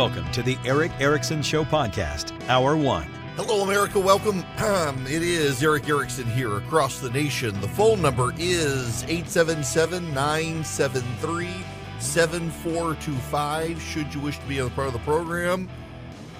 Welcome to the Erick Erickson Show podcast, Hour One. Hello, America. Welcome. Um, it is Erick Erickson here across the nation. The phone number is 877 973 7425. Should you wish to be a part of the program,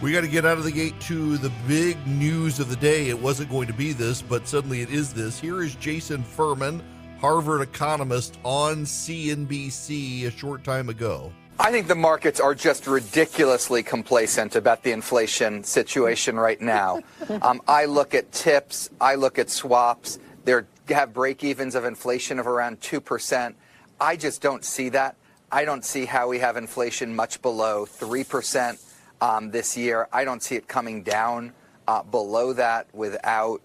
we got to get out of the gate to the big news of the day. It wasn't going to be this, but suddenly it is this. Here is Jason Furman, Harvard economist, on CNBC a short time ago. I think the markets are just ridiculously complacent about the inflation situation right now. Um, I look at tips, I look at swaps. They have break evens of inflation of around 2%. I just don't see that. I don't see how we have inflation much below 3% um, this year. I don't see it coming down uh, below that without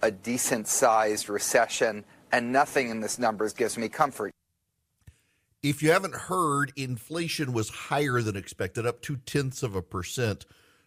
a decent sized recession, and nothing in this numbers gives me comfort if you haven't heard, inflation was higher than expected, up two tenths of a percent.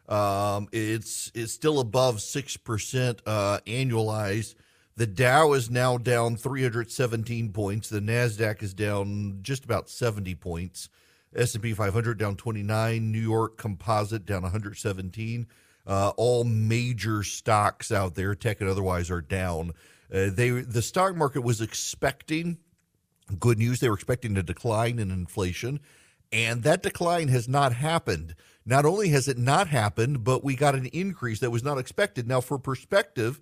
Um, it's it's still above six percent uh, annualized. The Dow is now down 317 points. The Nasdaq is down just about 70 points. S&P 500 down 29. New York Composite down 117. Uh, all major stocks out there, tech and otherwise, are down. Uh, they the stock market was expecting Good news, they were expecting a decline in inflation, and that decline has not happened. Not only has it not happened, but we got an increase that was not expected. Now, for perspective,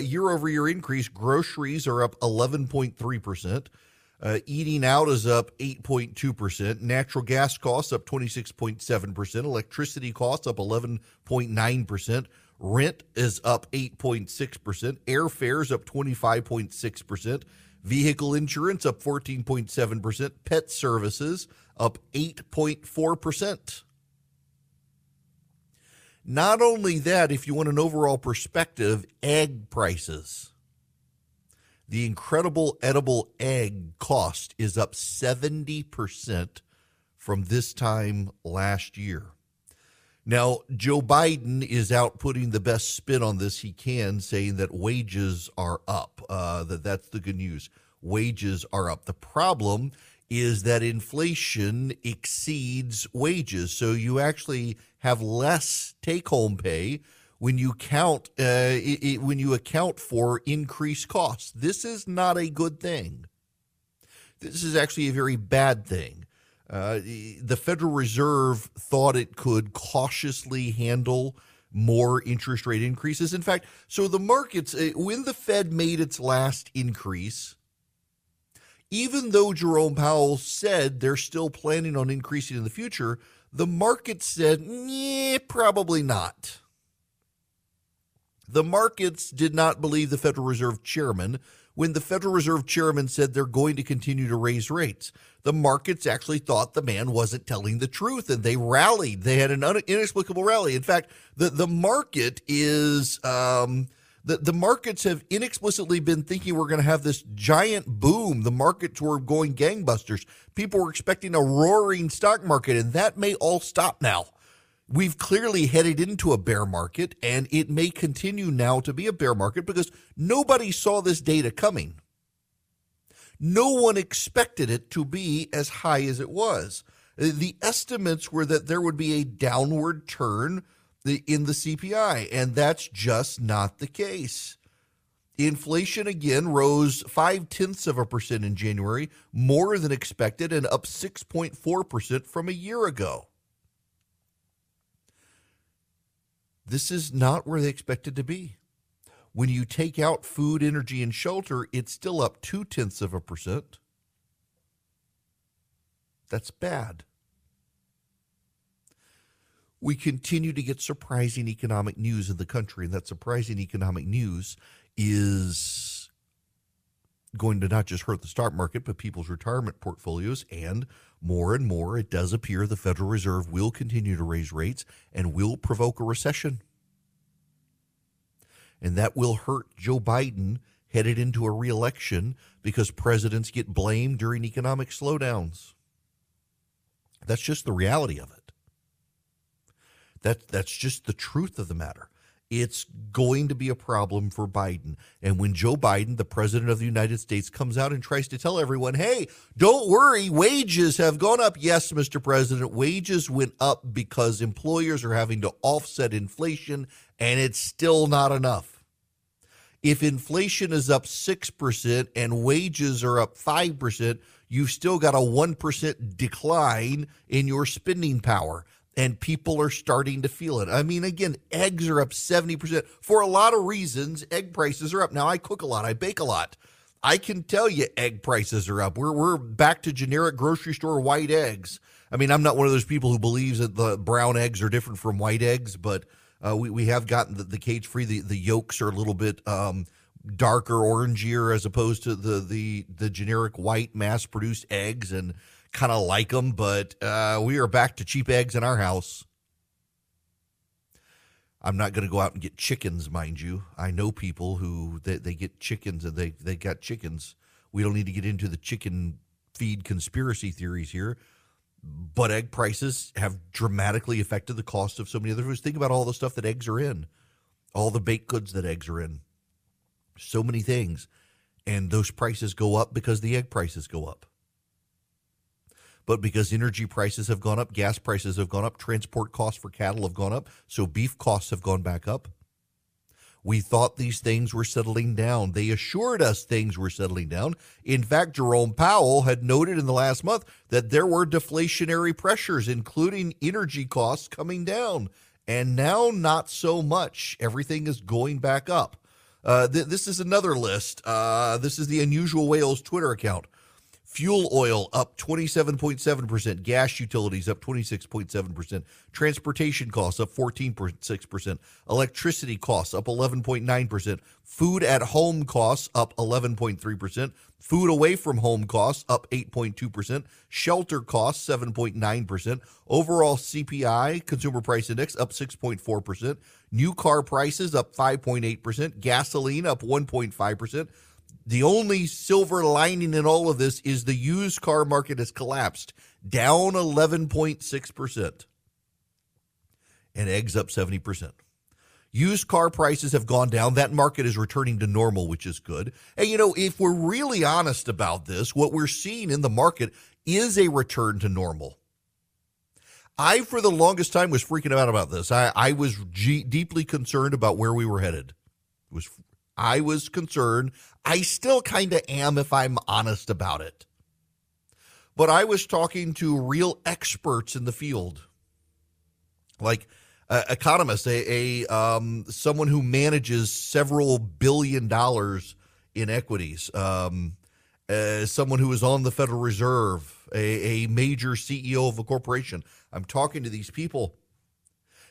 year over year increase, groceries are up 11.3%. Uh, eating out is up 8.2%. Natural gas costs up 26.7%. Electricity costs up 11.9%. Rent is up 8.6%. Airfares up 25.6%. Vehicle insurance up 14.7%. Pet services up 8.4%. Not only that, if you want an overall perspective, egg prices. The incredible edible egg cost is up 70% from this time last year. Now, Joe Biden is out putting the best spin on this he can, saying that wages are up. Uh, that that's the good news. Wages are up. The problem is that inflation exceeds wages, so you actually have less take-home pay when you count uh, it, it, when you account for increased costs. This is not a good thing. This is actually a very bad thing. Uh, the Federal Reserve thought it could cautiously handle more interest rate increases. In fact, so the markets, uh, when the Fed made its last increase, even though Jerome Powell said they're still planning on increasing in the future, the market said, yeah, probably not. The markets did not believe the Federal Reserve chairman when the Federal Reserve chairman said they're going to continue to raise rates. The markets actually thought the man wasn't telling the truth and they rallied. They had an inexplicable rally. In fact, the, the market is. Um, the, the markets have inexplicitly been thinking we're going to have this giant boom. The markets were going gangbusters. People were expecting a roaring stock market, and that may all stop now. We've clearly headed into a bear market, and it may continue now to be a bear market because nobody saw this data coming. No one expected it to be as high as it was. The estimates were that there would be a downward turn in the CPI, and that's just not the case. Inflation again rose five tenths of a percent in January, more than expected, and up 6.4% from a year ago. This is not where they expected to be. When you take out food, energy, and shelter, it's still up two tenths of a percent. That's bad. We continue to get surprising economic news in the country, and that surprising economic news is going to not just hurt the stock market, but people's retirement portfolios. And more and more, it does appear the Federal Reserve will continue to raise rates and will provoke a recession. And that will hurt Joe Biden headed into a reelection because presidents get blamed during economic slowdowns. That's just the reality of it. That, that's just the truth of the matter. it's going to be a problem for Biden. And when Joe Biden, the president of the United States, comes out and tries to tell everyone, hey, don't worry, wages have gone up. Yes, Mr. President, wages went up because employers are having to offset inflation, and it's still not enough. If inflation is up 6% and wages are up 5%, you've still got a 1% decline in your spending power and people are starting to feel it. I mean, again, eggs are up 70%. For a lot of reasons, egg prices are up. Now, I cook a lot, I bake a lot. I can tell you egg prices are up. We're, we're back to generic grocery store white eggs. I mean, I'm not one of those people who believes that the brown eggs are different from white eggs, but uh, we, we have gotten the, the cage free. The, the yolks are a little bit um, darker, orangier as opposed to the, the, the generic white mass produced eggs. And kind of like them, but uh, we are back to cheap eggs in our house. I'm not going to go out and get chickens, mind you. I know people who they, they get chickens and they, they got chickens. We don't need to get into the chicken feed conspiracy theories here, but egg prices have dramatically affected the cost of so many other foods. Think about all the stuff that eggs are in, all the baked goods that eggs are in, so many things. And those prices go up because the egg prices go up but because energy prices have gone up, gas prices have gone up, transport costs for cattle have gone up, so beef costs have gone back up. We thought these things were settling down. They assured us things were settling down. In fact, Jerome Powell had noted in the last month that there were deflationary pressures, including energy costs coming down. And now, not so much. Everything is going back up. Uh, th- this is another list. Uh, this is the Unusual Whales Twitter account. Fuel oil up 27.7%, gas utilities up 26.7%, transportation costs up 14.6%, electricity costs up 11.9%, food at home costs up 11.3%, food away from home costs up 8.2%, shelter costs 7.9%, overall CPI, consumer price index up 6.4%, new car prices up 5.8%, gasoline up 1.5%, the only silver lining in all of this is the used car market has collapsed, down 11.6%, and eggs up 70%. Used car prices have gone down. That market is returning to normal, which is good. And, you know, if we're really honest about this, what we're seeing in the market is a return to normal. I, for the longest time, was freaking out about this. I, I was g- deeply concerned about where we were headed. It was I was concerned. I still kind of am if I'm honest about it. But I was talking to real experts in the field, like uh, economists, a, a um, someone who manages several billion dollars in equities, um, uh, someone who is on the Federal Reserve, a, a major CEO of a corporation. I'm talking to these people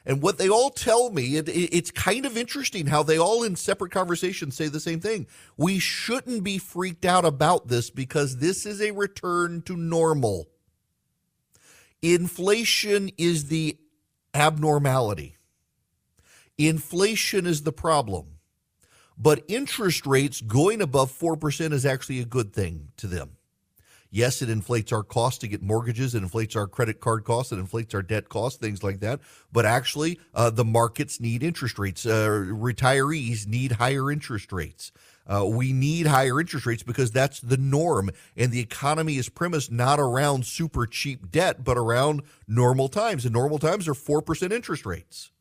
and what they all tell me, it, it, it's kind of interesting how they all in separate conversations say the same thing. We shouldn't be freaked out about this because this is a return to normal. Inflation is the abnormality. Inflation is the problem. But interest rates going above 4% is actually a good thing to them. Yes, it inflates our cost to get mortgages, it inflates our credit card costs, it inflates our debt costs, things like that. But actually, uh, the markets need interest rates. Uh, retirees need higher interest rates. Uh, we need higher interest rates because that's the norm. And the economy is premised not around super cheap debt, but around normal times. And normal times are 4% interest rates.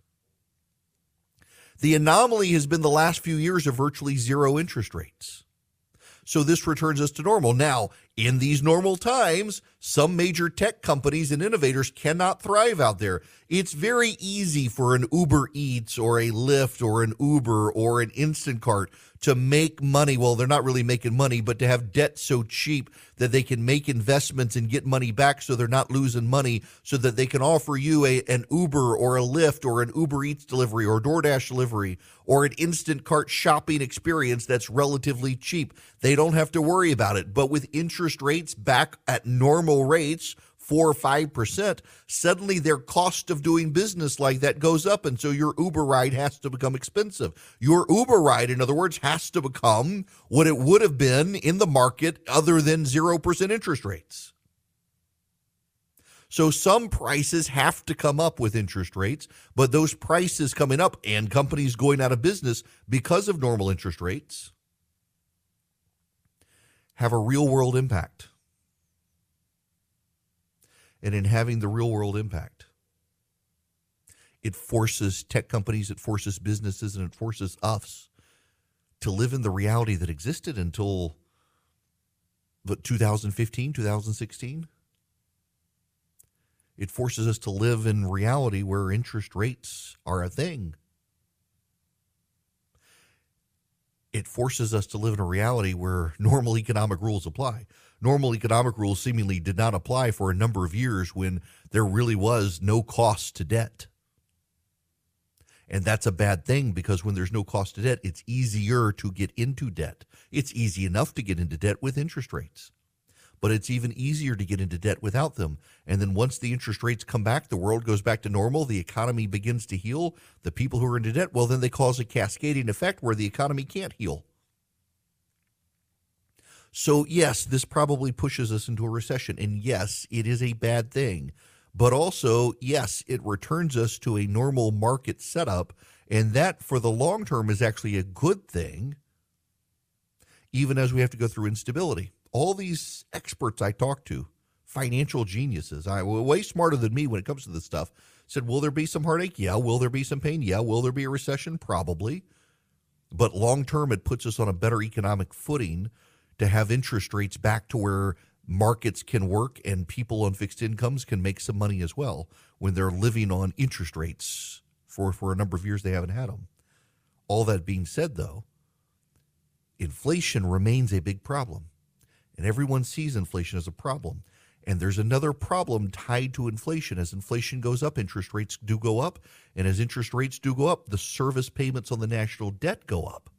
The anomaly has been the last few years of virtually zero interest rates. So this returns us to normal. Now, in these normal times, some major tech companies and innovators cannot thrive out there. It's very easy for an Uber Eats or a Lyft or an Uber or an Instacart to make money. Well, they're not really making money, but to have debt so cheap that they can make investments and get money back so they're not losing money so that they can offer you a, an Uber or a Lyft or an Uber Eats delivery or DoorDash delivery or an Instacart shopping experience that's relatively cheap. They don't have to worry about it. But with interest rates back at normal rates, four or five percent, suddenly their cost of doing business like that goes up. And so your Uber ride has to become expensive. Your Uber ride, in other words, has to become what it would have been in the market other than 0% interest rates. So some prices have to come up with interest rates, but those prices coming up and companies going out of business because of normal interest rates have a real world impact. And in having the real world impact, it forces tech companies, it forces businesses, and it forces us to live in the reality that existed until 2015, 2016. It forces us to live in reality where interest rates are a thing. It forces us to live in a reality where normal economic rules apply. Normal economic rules seemingly did not apply for a number of years when there really was no cost to debt. And that's a bad thing because when there's no cost to debt, it's easier to get into debt. It's easy enough to get into debt with interest rates but it's even easier to get into debt without them. And then once the interest rates come back, the world goes back to normal, the economy begins to heal. The people who are into debt, well, then they cause a cascading effect where the economy can't heal. So, yes, this probably pushes us into a recession. And yes, it is a bad thing. But also, yes, it returns us to a normal market setup. And that, for the long term, is actually a good thing, even as we have to go through instability all these experts I talked to, financial geniuses, I way smarter than me when it comes to this stuff, said, Will there be some heartache? Yeah. Will there be some pain? Yeah. Will there be a recession? Probably. But long term, it puts us on a better economic footing to have interest rates back to where markets can work and people on fixed incomes can make some money as well when they're living on interest rates for, for a number of years they haven't had them. All that being said, though, inflation remains a big problem. And everyone sees inflation as a problem. And there's another problem tied to inflation. As inflation goes up, interest rates do go up. And as interest rates do go up, the service payments on the national debt go up.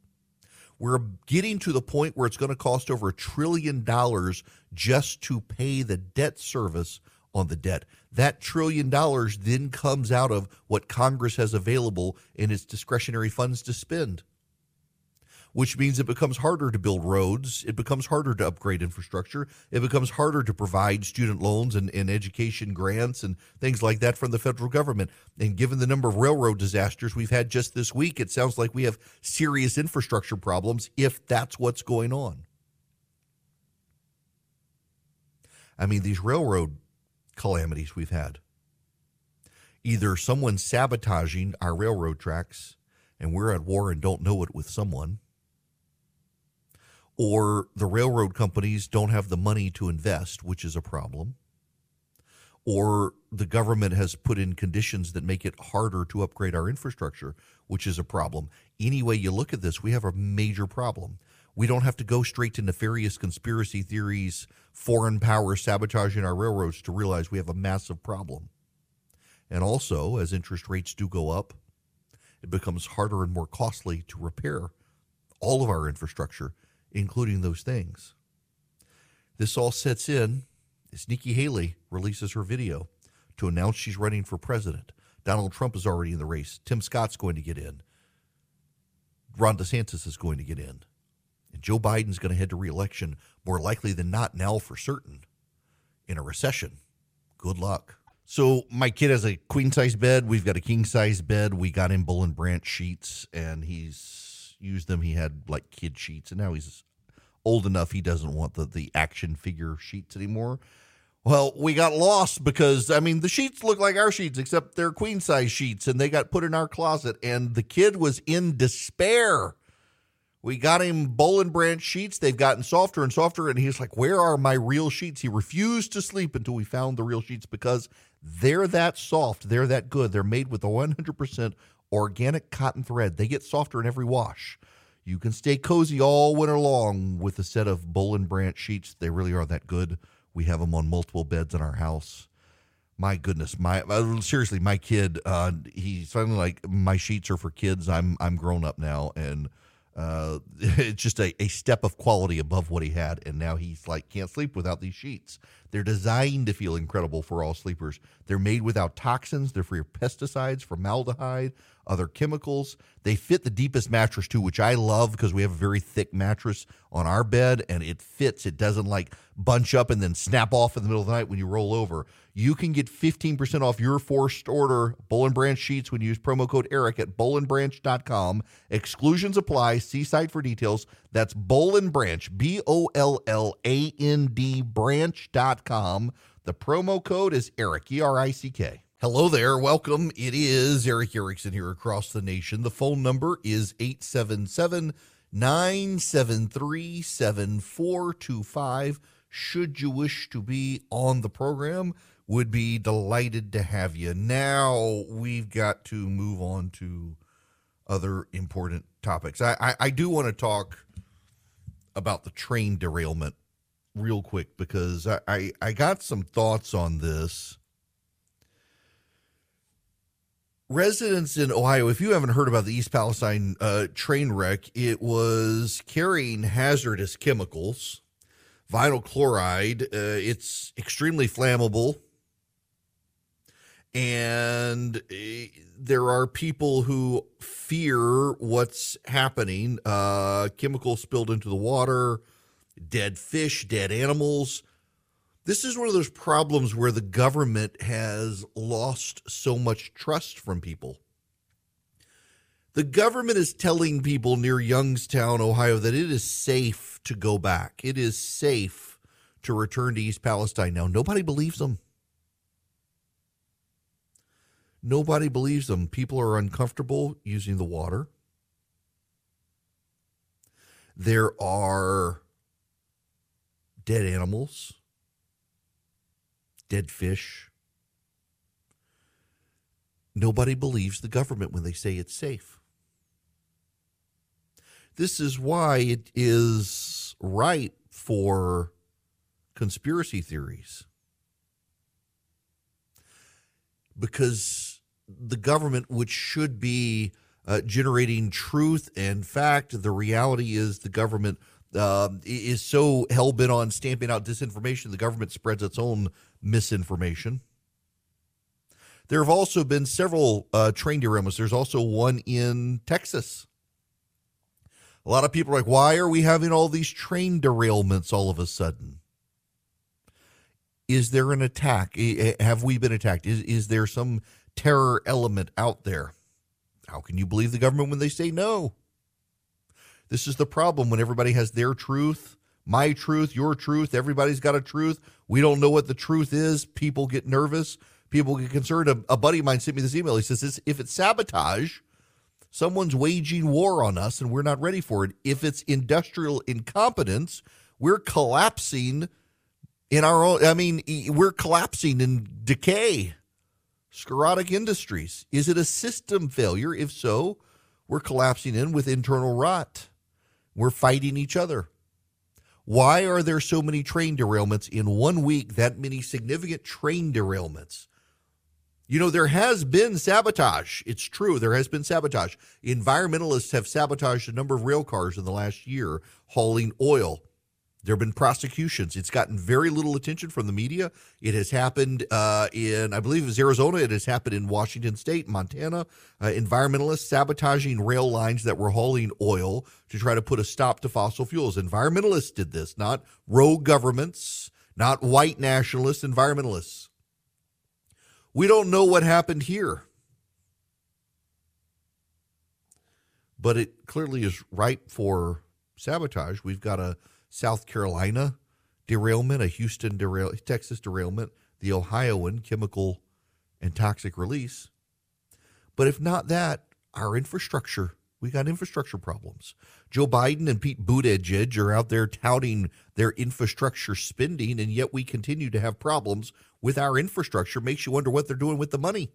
We're getting to the point where it's going to cost over a trillion dollars just to pay the debt service on the debt. That trillion dollars then comes out of what Congress has available in its discretionary funds to spend which means it becomes harder to build roads. It becomes harder to upgrade infrastructure. It becomes harder to provide student loans and, and education grants and things like that from the federal government. And given the number of railroad disasters we've had just this week, it sounds like we have serious infrastructure problems if that's what's going on. I mean, these railroad calamities we've had. Either someone sabotaging our railroad tracks and we're at war and don't know it with someone, or the railroad companies don't have the money to invest, which is a problem, or the government has put in conditions that make it harder to upgrade our infrastructure, which is a problem. Any way you look at this, we have a major problem. We don't have to go straight to nefarious conspiracy theories, foreign power sabotaging our railroads to realize we have a massive problem. And also, as interest rates do go up, it becomes harder and more costly to repair all of our infrastructure including those things. This all sets in as Nikki Haley releases her video to announce she's running for president. Donald Trump is already in the race. Tim Scott's going to get in. Ron DeSantis is going to get in. And Joe Biden's going to head to reelection more likely than not now for certain in a recession. Good luck. So my kid has a queen size bed. We've got a king size bed. We got him Boll and Branch sheets, and he's used them. He had like kid sheets, and now he's old enough he doesn't want the, the action figure sheets anymore. Well, we got lost because I mean the sheets look like our sheets, except they're queen size sheets, and they got put in our closet. And the kid was in despair. We got him Boll and Branch sheets. They've gotten softer and softer, and he's like, "Where are my real sheets?" He refused to sleep until we found the real sheets because they're that soft, they're that good. They're made with a 100% organic cotton thread. They get softer in every wash. You can stay cozy all winter long with a set of Boll and Branch sheets. They really are that good. We have them on multiple beds in our house. My goodness, my uh, seriously, my kid, uh, he's finally like my sheets are for kids. I'm I'm grown up now, and uh, it's just a, a step of quality above what he had. And now he's like can't sleep without these sheets. They're designed to feel incredible for all sleepers. They're made without toxins, they're free of pesticides, formaldehyde, other chemicals. They fit the deepest mattress too, which I love because we have a very thick mattress on our bed and it fits. It doesn't like bunch up and then snap off in the middle of the night when you roll over. You can get 15% off your first order Boll and Branch sheets when you use promo code Erick at bollandbranch.com. Exclusions apply. See site for details. That's Boll and Branch, B O L L A N D branch.com. The promo code is Eric, E R I C K. Hello there. Welcome. It is Erick Erickson here across the nation. The phone number is 877 973 7425. Should you wish to be on the program, would be delighted to have you. Now we've got to move on to other important topics. I, I, I do want to talk about the train derailment real quick because I, I, I got some thoughts on this residents in Ohio, if you haven't heard about the East Palestine uh, train wreck, it was carrying hazardous chemicals, vinyl chloride. Uh, it's extremely flammable. And uh, there are people who fear what's happening. Uh, chemicals spilled into the water, dead fish, dead animals. This is one of those problems where the government has lost so much trust from people. The government is telling people near Youngstown, Ohio, that it is safe to go back. It is safe to return to East Palestine. Now, nobody believes them. Nobody believes them. People are uncomfortable using the water. There are dead animals dead fish. Nobody believes the government when they say it's safe. This is why it is right for conspiracy theories. Because the government, which should be uh, generating truth and fact, the reality is the government uh, is so hell bent on stamping out disinformation, the government spreads its own misinformation. There have also been several uh, train derailments. There's also one in Texas. A lot of people are like, why are we having all these train derailments all of a sudden? Is there an attack? Have we been attacked? Is, is there some terror element out there? How can you believe the government when they say no? This is the problem when everybody has their truth, my truth, your truth. Everybody's got a truth. We don't know what the truth is. People get nervous. People get concerned. A, a buddy of mine sent me this email. He says, if it's sabotage, someone's waging war on us and we're not ready for it. If it's industrial incompetence, we're collapsing in our own. I mean, we're collapsing in decay. Sclerotic industries. Is it a system failure? If so, we're collapsing in with internal rot. We're fighting each other. Why are there so many train derailments in one week? That many significant train derailments. You know, there has been sabotage. It's true. There has been sabotage. Environmentalists have sabotaged a number of rail cars in the last year hauling oil there have been prosecutions. It's gotten very little attention from the media. It has happened uh, in, I believe it was Arizona. It has happened in Washington State, Montana. Uh, environmentalists sabotaging rail lines that were hauling oil to try to put a stop to fossil fuels. Environmentalists did this, not rogue governments, not white nationalists, environmentalists. We don't know what happened here. But it clearly is ripe for sabotage. We've got a South Carolina derailment, a Houston derail, Texas derailment, the Ohioan chemical and toxic release. But if not that, our infrastructure, we got infrastructure problems. Joe Biden and Pete Buttigieg are out there touting their infrastructure spending, and yet we continue to have problems with our infrastructure. Makes you wonder what they're doing with the money.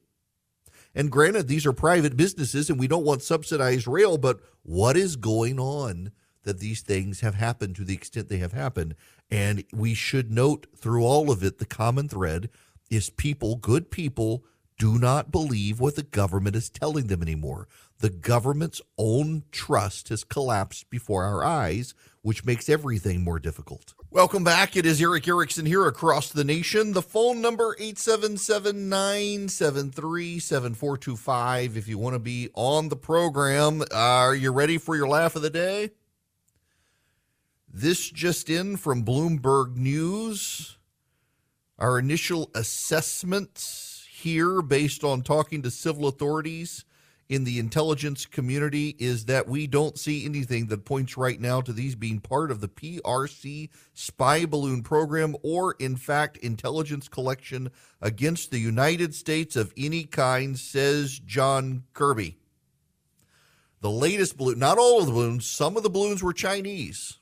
And granted, these are private businesses and we don't want subsidized rail, but what is going on that these things have happened to the extent they have happened. And we should note through all of it the common thread is people, good people, do not believe what the government is telling them anymore. The government's own trust has collapsed before our eyes, which makes everything more difficult. Welcome back. It is Erick Erickson here across the nation. The phone number 877-973-7425 if you want to be on the program. Are you ready for your laugh of the day? This just in from Bloomberg News. Our initial assessments here based on talking to civil authorities in the intelligence community is that we don't see anything that points right now to these being part of the PRC spy balloon program or, in fact, intelligence collection against the United States of any kind, says John Kirby. The latest balloon, not all of the balloons, some of the balloons were Chinese,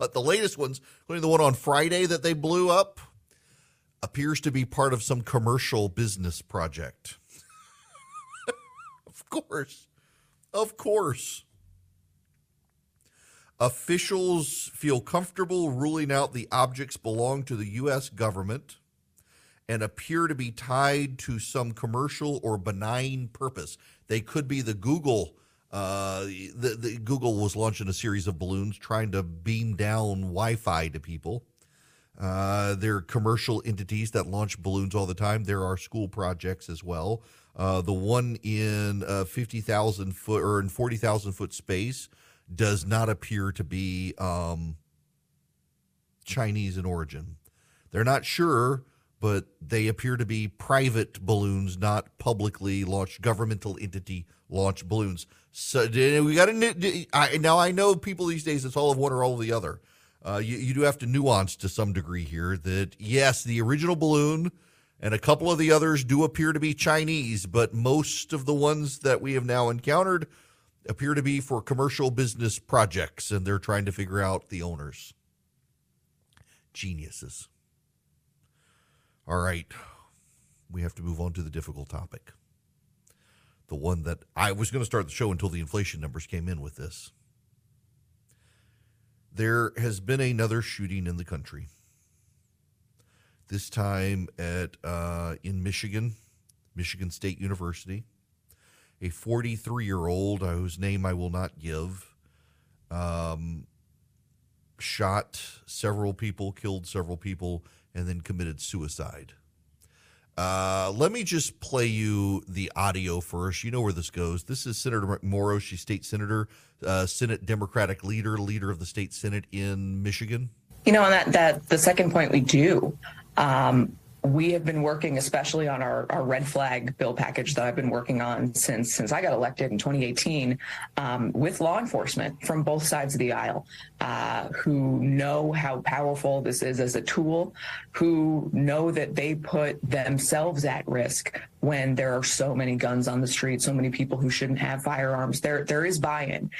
but the latest ones, including the one on Friday that they blew up, appears to be part of some commercial business project of course. Of course. Officials feel comfortable ruling out the objects belong to the U.S. government and appear to be tied to some commercial or benign purpose. They could be the Google. Uh, the, the Google was launching a series of balloons trying to beam down Wi-Fi to people. Uh, there are commercial entities that launch balloons all the time. There are school projects as well. Uh, the one in uh, 50,000 foot or in 40,000 foot space does not appear to be um, Chinese in origin. They're not sure, but they appear to be private balloons, not publicly launched, governmental entity launched balloons. So we got to now. I know people these days. It's all of one or all of the other. Uh, you, you do have to nuance to some degree here that yes, the original balloon and a couple of the others do appear to be Chinese, but most of the ones that we have now encountered appear to be for commercial business projects, and they're trying to figure out the owners. Geniuses. All right, we have to move on to the difficult topic. The one that I was going to start the show until the inflation numbers came in with this. There has been another shooting in the country this time at uh, in Michigan, Michigan State University. A 43 year old uh, whose name I will not give um, shot several people, killed several people, and then committed suicide. Uh, let me just play you the audio first. You know where this goes. This is Senator McMorrow. She's state senator, uh, Senate Democratic leader, leader of the state Senate in Michigan. You know, on that, that the second point we do. Um, we have been working especially on our, our red flag bill package that I've been working on since since I got elected in 2018 um, with law enforcement from both sides of the aisle uh, who know how powerful this is as a tool, who know that they put themselves at risk when there are so many guns on the street, so many people who shouldn't have firearms. There there is buy-in.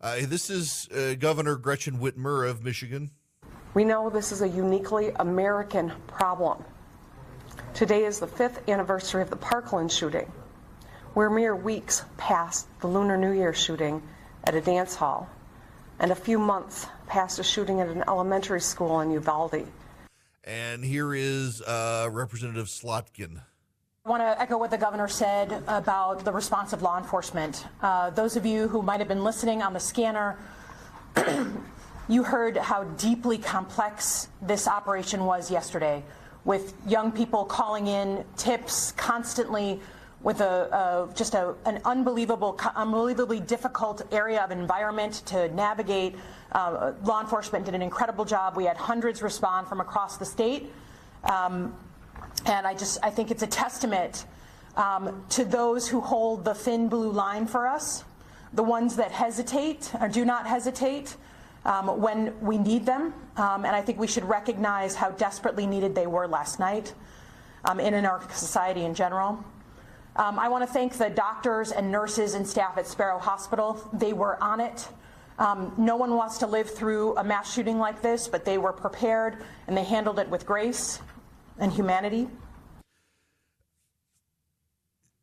Uh, this is uh, Governor Gretchen Whitmer of Michigan. We know this is a uniquely American problem. Today is the fifth anniversary of the Parkland shooting. We're mere weeks past the Lunar New Year shooting at a dance hall, and a few months past a shooting at an elementary school in Uvalde. And here is uh, Representative Slotkin. I want to echo what the governor said about the response of law enforcement. Uh, those of you who might have been listening on the scanner You heard how deeply complex this operation was yesterday, with young people calling in tips constantly, with a, a just a, an unbelievable, unbelievably difficult area of environment to navigate. Uh, law enforcement did an incredible job. We had hundreds respond from across the state, um, and I just I think it's a testament um, to those who hold the thin blue line for us, the ones that hesitate or do not hesitate um, when we need them. Um, and I think we should recognize how desperately needed they were last night um, in, our society in general. Um, I want to thank the doctors and nurses and staff at Sparrow Hospital. They were on it. Um, no one wants to live through a mass shooting like this, but they were prepared and they handled it with grace and humanity.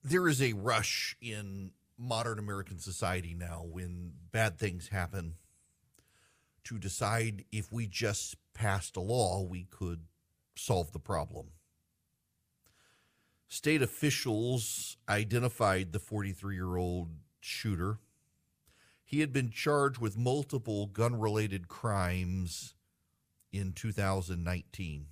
There is a rush in modern American society now when bad things happen to decide if we just passed a law, we could solve the problem. State officials identified the 43 year old shooter. He had been charged with multiple gun related crimes in 2019.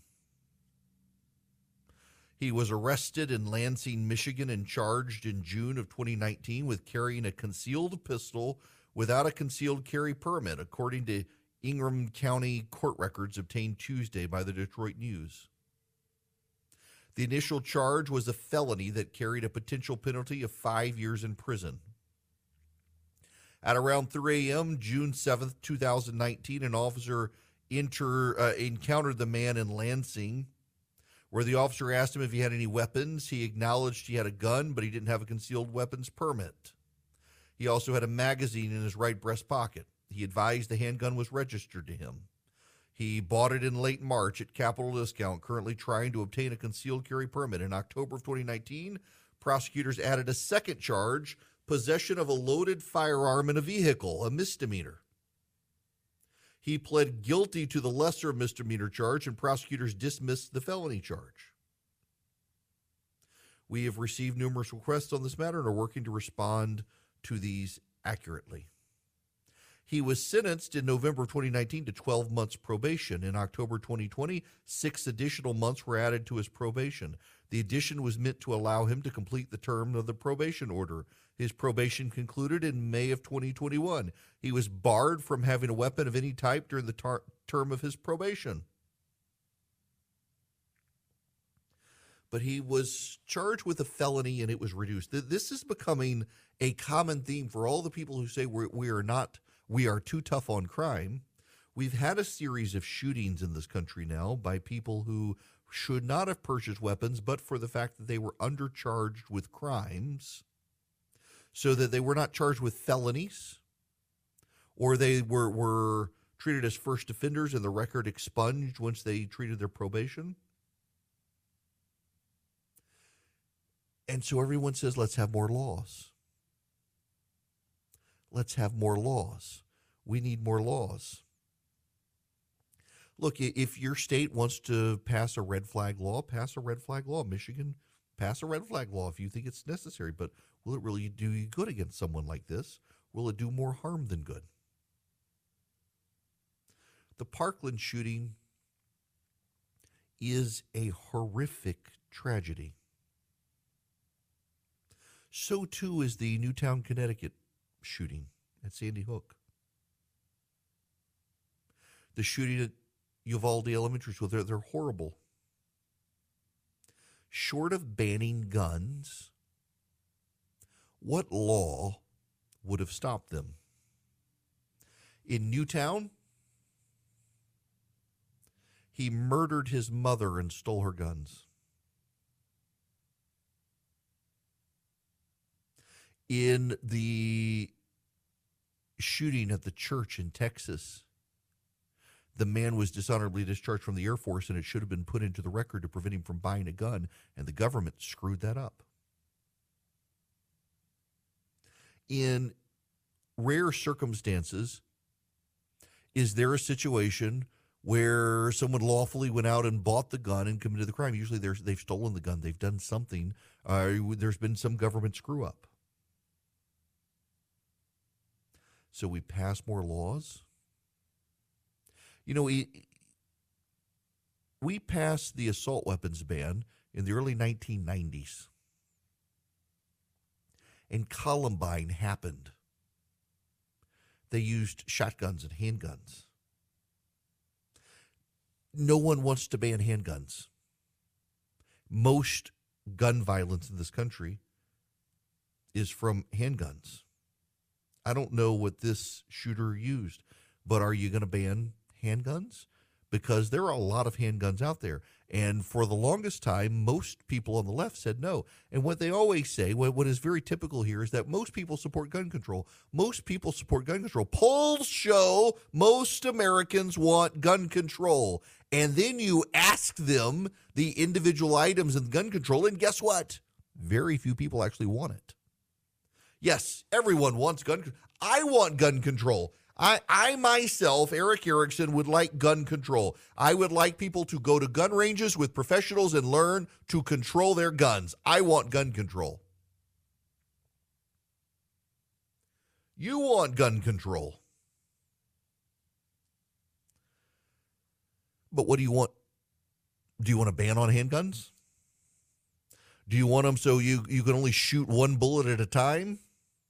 He was arrested in Lansing, Michigan, and charged in June of 2019 with carrying a concealed pistol without a concealed carry permit, according to Ingham County court records obtained Tuesday by the Detroit News. The initial charge was a felony that carried a potential penalty of five years in prison. At around 3 a.m., June 7, 2019, an officer enter, uh, encountered the man in Lansing where the officer asked him if he had any weapons. He acknowledged he had a gun, but he didn't have a concealed weapons permit. He also had a magazine in his right breast pocket. He advised the handgun was registered to him. He bought it in late March at capital discount, currently trying to obtain a concealed carry permit. In October of 2019, prosecutors added a second charge possession of a loaded firearm in a vehicle, a misdemeanor. He pled guilty to the lesser misdemeanor charge, and prosecutors dismissed the felony charge. We have received numerous requests on this matter and are working to respond to these accurately. He was sentenced in November 2019 to 12 months probation. In October 2020, six additional months were added to his probation. The addition was meant to allow him to complete the term of the probation order. His probation concluded in May of 2021. He was barred from having a weapon of any type during the tar- term of his probation. But he was charged with a felony and it was reduced. This is becoming a common theme for all the people who say we're, we are not, we are too tough on crime. We've had a series of shootings in this country now by people who should not have purchased weapons, but for the fact that they were undercharged with crimes, so that they were not charged with felonies, or they were, were treated as first offenders and the record expunged once they treated their probation. And so everyone says, let's have more laws. Let's have more laws. We need more laws look, if your state wants to pass a red flag law, pass a red flag law. Michigan, pass a red flag law if you think it's necessary. But will it really do you good against someone like this? Will it do more harm than good? The Parkland shooting is a horrific tragedy. So too is the Newtown, Connecticut shooting at Sandy Hook. The shooting at Uvalde Elementary School. They're, they're horrible. Short of banning guns, what law would have stopped them? In Newtown, he murdered his mother and stole her guns. In the shooting at the church in Texas, the man was dishonorably discharged from the Air Force and it should have been put into the record to prevent him from buying a gun, and the government screwed that up. In rare circumstances, is there a situation where someone lawfully went out and bought the gun and committed the crime? Usually they've stolen the gun, they've done something, uh, there's been some government screw up. So we pass more laws you know, we, we passed the assault weapons ban in the early 1990s. And Columbine happened. They used shotguns and handguns. No one wants to ban handguns. Most gun violence in this country is from handguns. I don't know what this shooter used, but are you going to ban handguns? Because there are a lot of handguns out there. And for the longest time, most people on the left said no. And what they always say, what, what is very typical here, is that most people support gun control. Most people support gun control. Polls show most Americans want gun control. And then you ask them the individual items in gun control, and guess what? Very few people actually want it. Yes, everyone wants gun control. I want gun control. I, I myself, Erick Erickson, would like gun control. I would like people to go to gun ranges with professionals and learn to control their guns. I want gun control. You want gun control. But what do you want? Do you want a ban on handguns? Do you want them so you, you can only shoot one bullet at a time?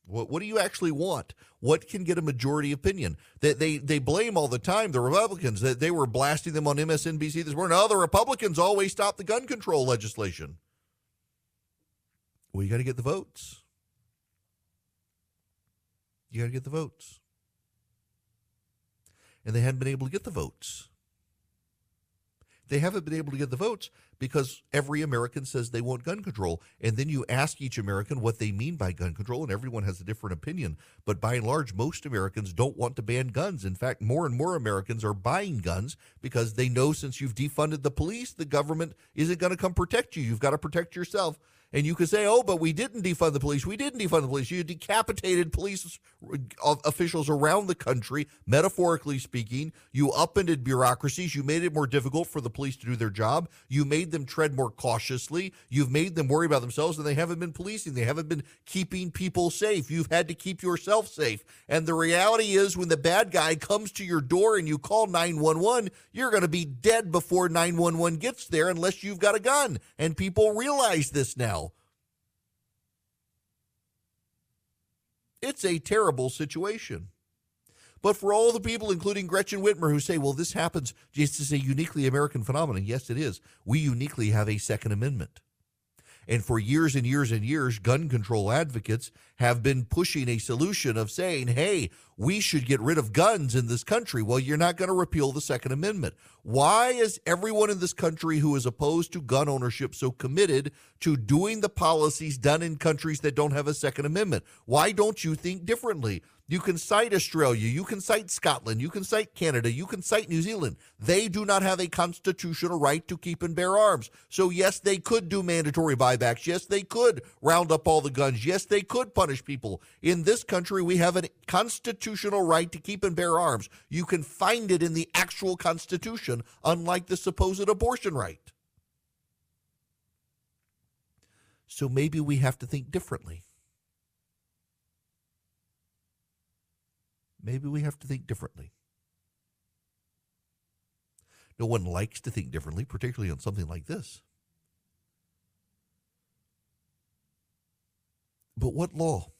What, what do you actually want? What can get a majority opinion? They, they, they blame all the time the Republicans that they were blasting them on MSNBC this morning. Oh, the Republicans always stop the gun control legislation. Well, you got to get the votes. You got to get the votes. And they hadn't been able to get the votes. They haven't been able to get the votes because every American says they want gun control. And then you ask each American what they mean by gun control, and everyone has a different opinion. But by and large, most Americans don't want to ban guns. In fact, more and more Americans are buying guns because they know since you've defunded the police, the government isn't going to come protect you. You've got to protect yourself. And you could say, oh, but we didn't defund the police. We didn't defund the police. You decapitated police officials around the country, metaphorically speaking. You upended bureaucracies. You made it more difficult for the police to do their job. You made them tread more cautiously. You've made them worry about themselves, and they haven't been policing. They haven't been keeping people safe. You've had to keep yourself safe. And the reality is, when the bad guy comes to your door and you call 911, you're going to be dead before 911 gets there unless you've got a gun. And people realize this now. It's a terrible situation. But for all the people, including Gretchen Whitmer, who say, well, this happens, this is a uniquely American phenomenon. Yes, it is. We uniquely have a Second Amendment. And for years and years and years, gun control advocates have been pushing a solution of saying, hey, we should get rid of guns in this country. Well, you're not going to repeal the Second Amendment. Why is everyone in this country who is opposed to gun ownership so committed to doing the policies done in countries that don't have a Second Amendment? Why don't you think differently? You can cite Australia, you can cite Scotland, you can cite Canada, you can cite New Zealand. They do not have a constitutional right to keep and bear arms. So, yes, they could do mandatory buybacks. Yes, they could round up all the guns. Yes, they could punish people. In this country, we have a constitutional right to keep and bear arms. You can find it in the actual Constitution, unlike the supposed abortion right. So, maybe we have to think differently. Maybe we have to think differently. No one likes to think differently, particularly on something like this. But what law?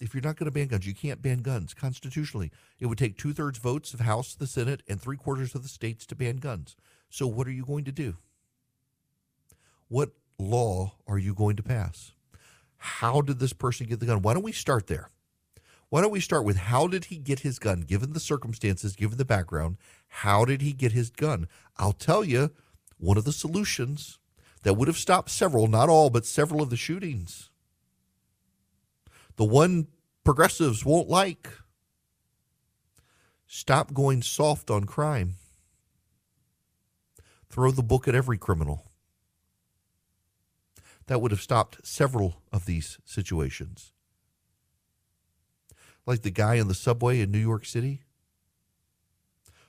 If you're not going to ban guns, you can't ban guns constitutionally. It would take two thirds votes of House, the Senate, and three quarters of the states to ban guns. So, what are you going to do? What law are you going to pass? How did this person get the gun? Why don't we start there? Why don't we start with how did he get his gun, given the circumstances, given the background? How did he get his gun? I'll tell you, one of the solutions that would have stopped several, not all, but several of the shootings. The one progressives won't like. Stop going soft on crime. Throw the book at every criminal. That would have stopped several of these situations like the guy in the subway in New York City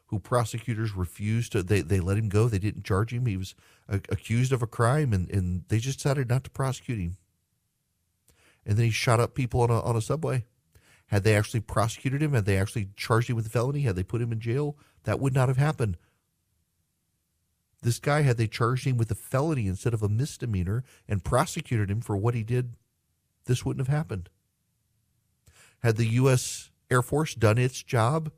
who prosecutors refused to they, they let him go. They didn't charge him. He was a, accused of a crime and, and they just decided not to prosecute him. And then he shot up people on a, on a subway. Had they actually prosecuted him had they actually charged him with a felony had they put him in jail that would not have happened. This guy had they charged him with a felony instead of a misdemeanor and prosecuted him for what he did this wouldn't have happened had the U.S. Air Force done its job,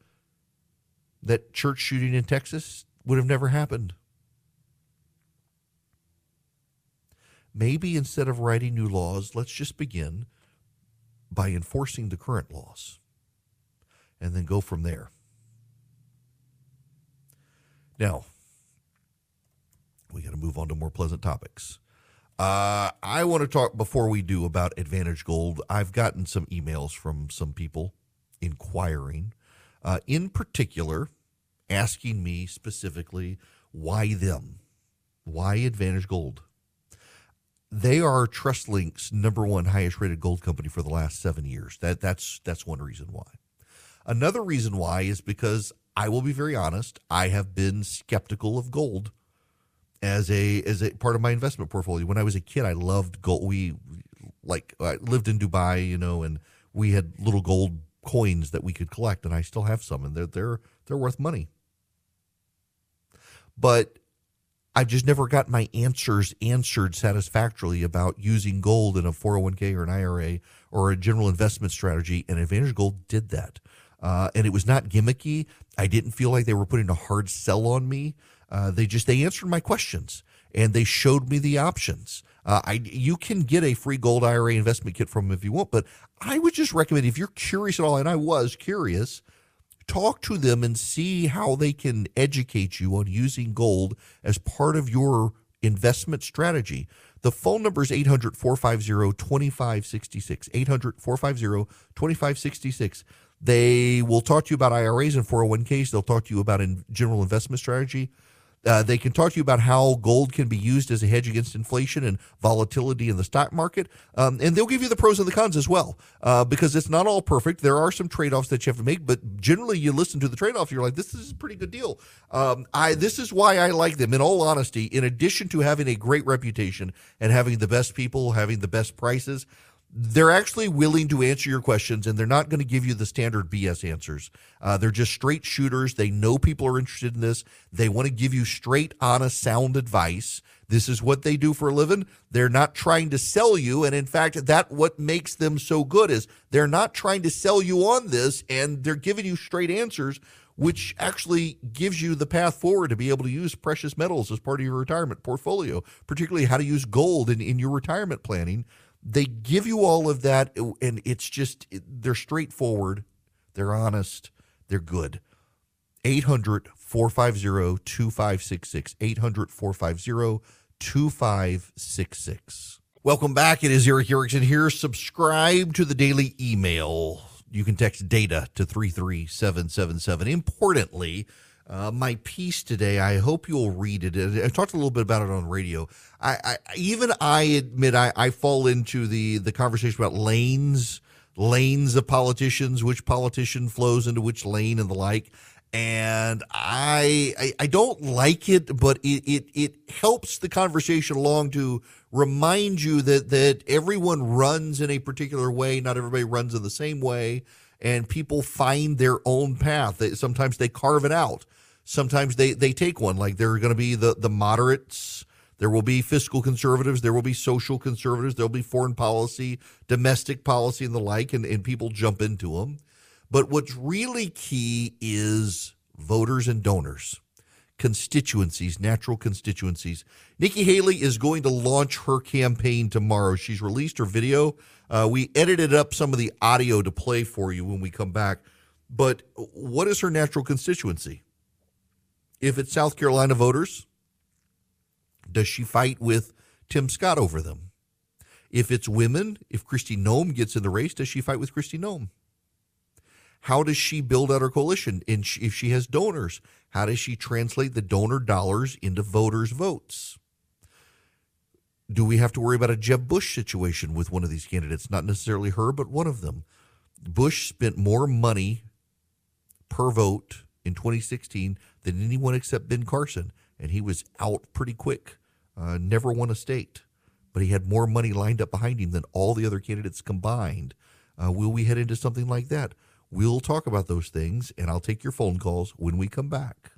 that church shooting in Texas would have never happened. Maybe instead of writing new laws, let's just begin by enforcing the current laws and then go from there. Now, we got to move on to more pleasant topics. Uh, I want to talk before we do about Advantage Gold. I've gotten some emails from some people inquiring, uh, in particular, asking me specifically why them, why Advantage Gold. They are TrustLink's number one highest rated gold company for the last seven years. That that's that's one reason why. Another reason why is because I will be very honest, I have been skeptical of gold as a as a part of my investment portfolio. When I was a kid, I loved gold. We like I lived in Dubai, you know, and we had little gold coins that we could collect, and I still have some, and they're they're they're worth money. But I've just never got my answers answered satisfactorily about using gold in a 401k or an IRA or a general investment strategy, and Advantage Gold did that. Uh, and it was not gimmicky. I didn't feel like they were putting a hard sell on me. Uh, they just they answered my questions and they showed me the options. Uh, I you can get a free gold IRA investment kit from them if you want, but I would just recommend if you're curious at all, and I was curious, talk to them and see how they can educate you on using gold as part of your investment strategy. The phone number is 800 450 2566. 800 450 2566. They will talk to you about IRAs and 401ks. They'll talk to you about in general investment strategy. Uh, they can talk to you about how gold can be used as a hedge against inflation and volatility in the stock market. Um, and they'll give you the pros and the cons as well, uh, because it's not all perfect. There are some trade offs that you have to make, but generally, you listen to the trade off, you're like, this is a pretty good deal. Um, I This is why I like them. In all honesty, in addition to having a great reputation and having the best people, having the best prices, they're actually willing to answer your questions and they're not going to give you the standard BS answers. Uh, they're just straight shooters. They know people are interested in this. They want to give you straight, honest, sound advice. This is what they do for a living. They're not trying to sell you. And in fact, that what makes them so good is they're not trying to sell you on this and they're giving you straight answers, which actually gives you the path forward to be able to use precious metals as part of your retirement portfolio, particularly how to use gold in, in your retirement planning they give you all of that and it's just they're straightforward they're honest they're good. 800 450 2566 800 450 2566 welcome back it is erick erickson here subscribe to the daily email. You can text data to 33777 importantly uh, my piece today, I hope you'll read it. I talked a little bit about it on radio. I, I even I admit I, I fall into the the conversation about lanes, lanes of politicians, which politician flows into which lane and the like. And I, I, I don't like it, but it, it it helps the conversation along to remind you that that everyone runs in a particular way. Not everybody runs in the same way and people find their own path. Sometimes they carve it out. Sometimes they, they take one. Like there are going to be the, the moderates. There will be fiscal conservatives. There will be social conservatives. There'll be foreign policy, domestic policy, and the like, and, and people jump into them. But what's really key is voters and donors, constituencies, natural constituencies. Nikki Haley is going to launch her campaign tomorrow. She's released her video. Uh, we edited up some of the audio to play for you when we come back. But what is her natural constituency? If it's South Carolina voters, does she fight with Tim Scott over them? If it's women, if Kristi Noem gets in the race, does she fight with Kristi Noem? How does she build out her coalition? And if she has donors, how does she translate the donor dollars into voters' votes? Do we have to worry about a Jeb Bush situation with one of these candidates? Not necessarily her, but one of them. Bush spent more money per vote in 2016 than anyone except Ben Carson, and he was out pretty quick. Uh, never won a state, but he had more money lined up behind him than all the other candidates combined. Uh, will we head into something like that? We'll talk about those things, and I'll take your phone calls when we come back.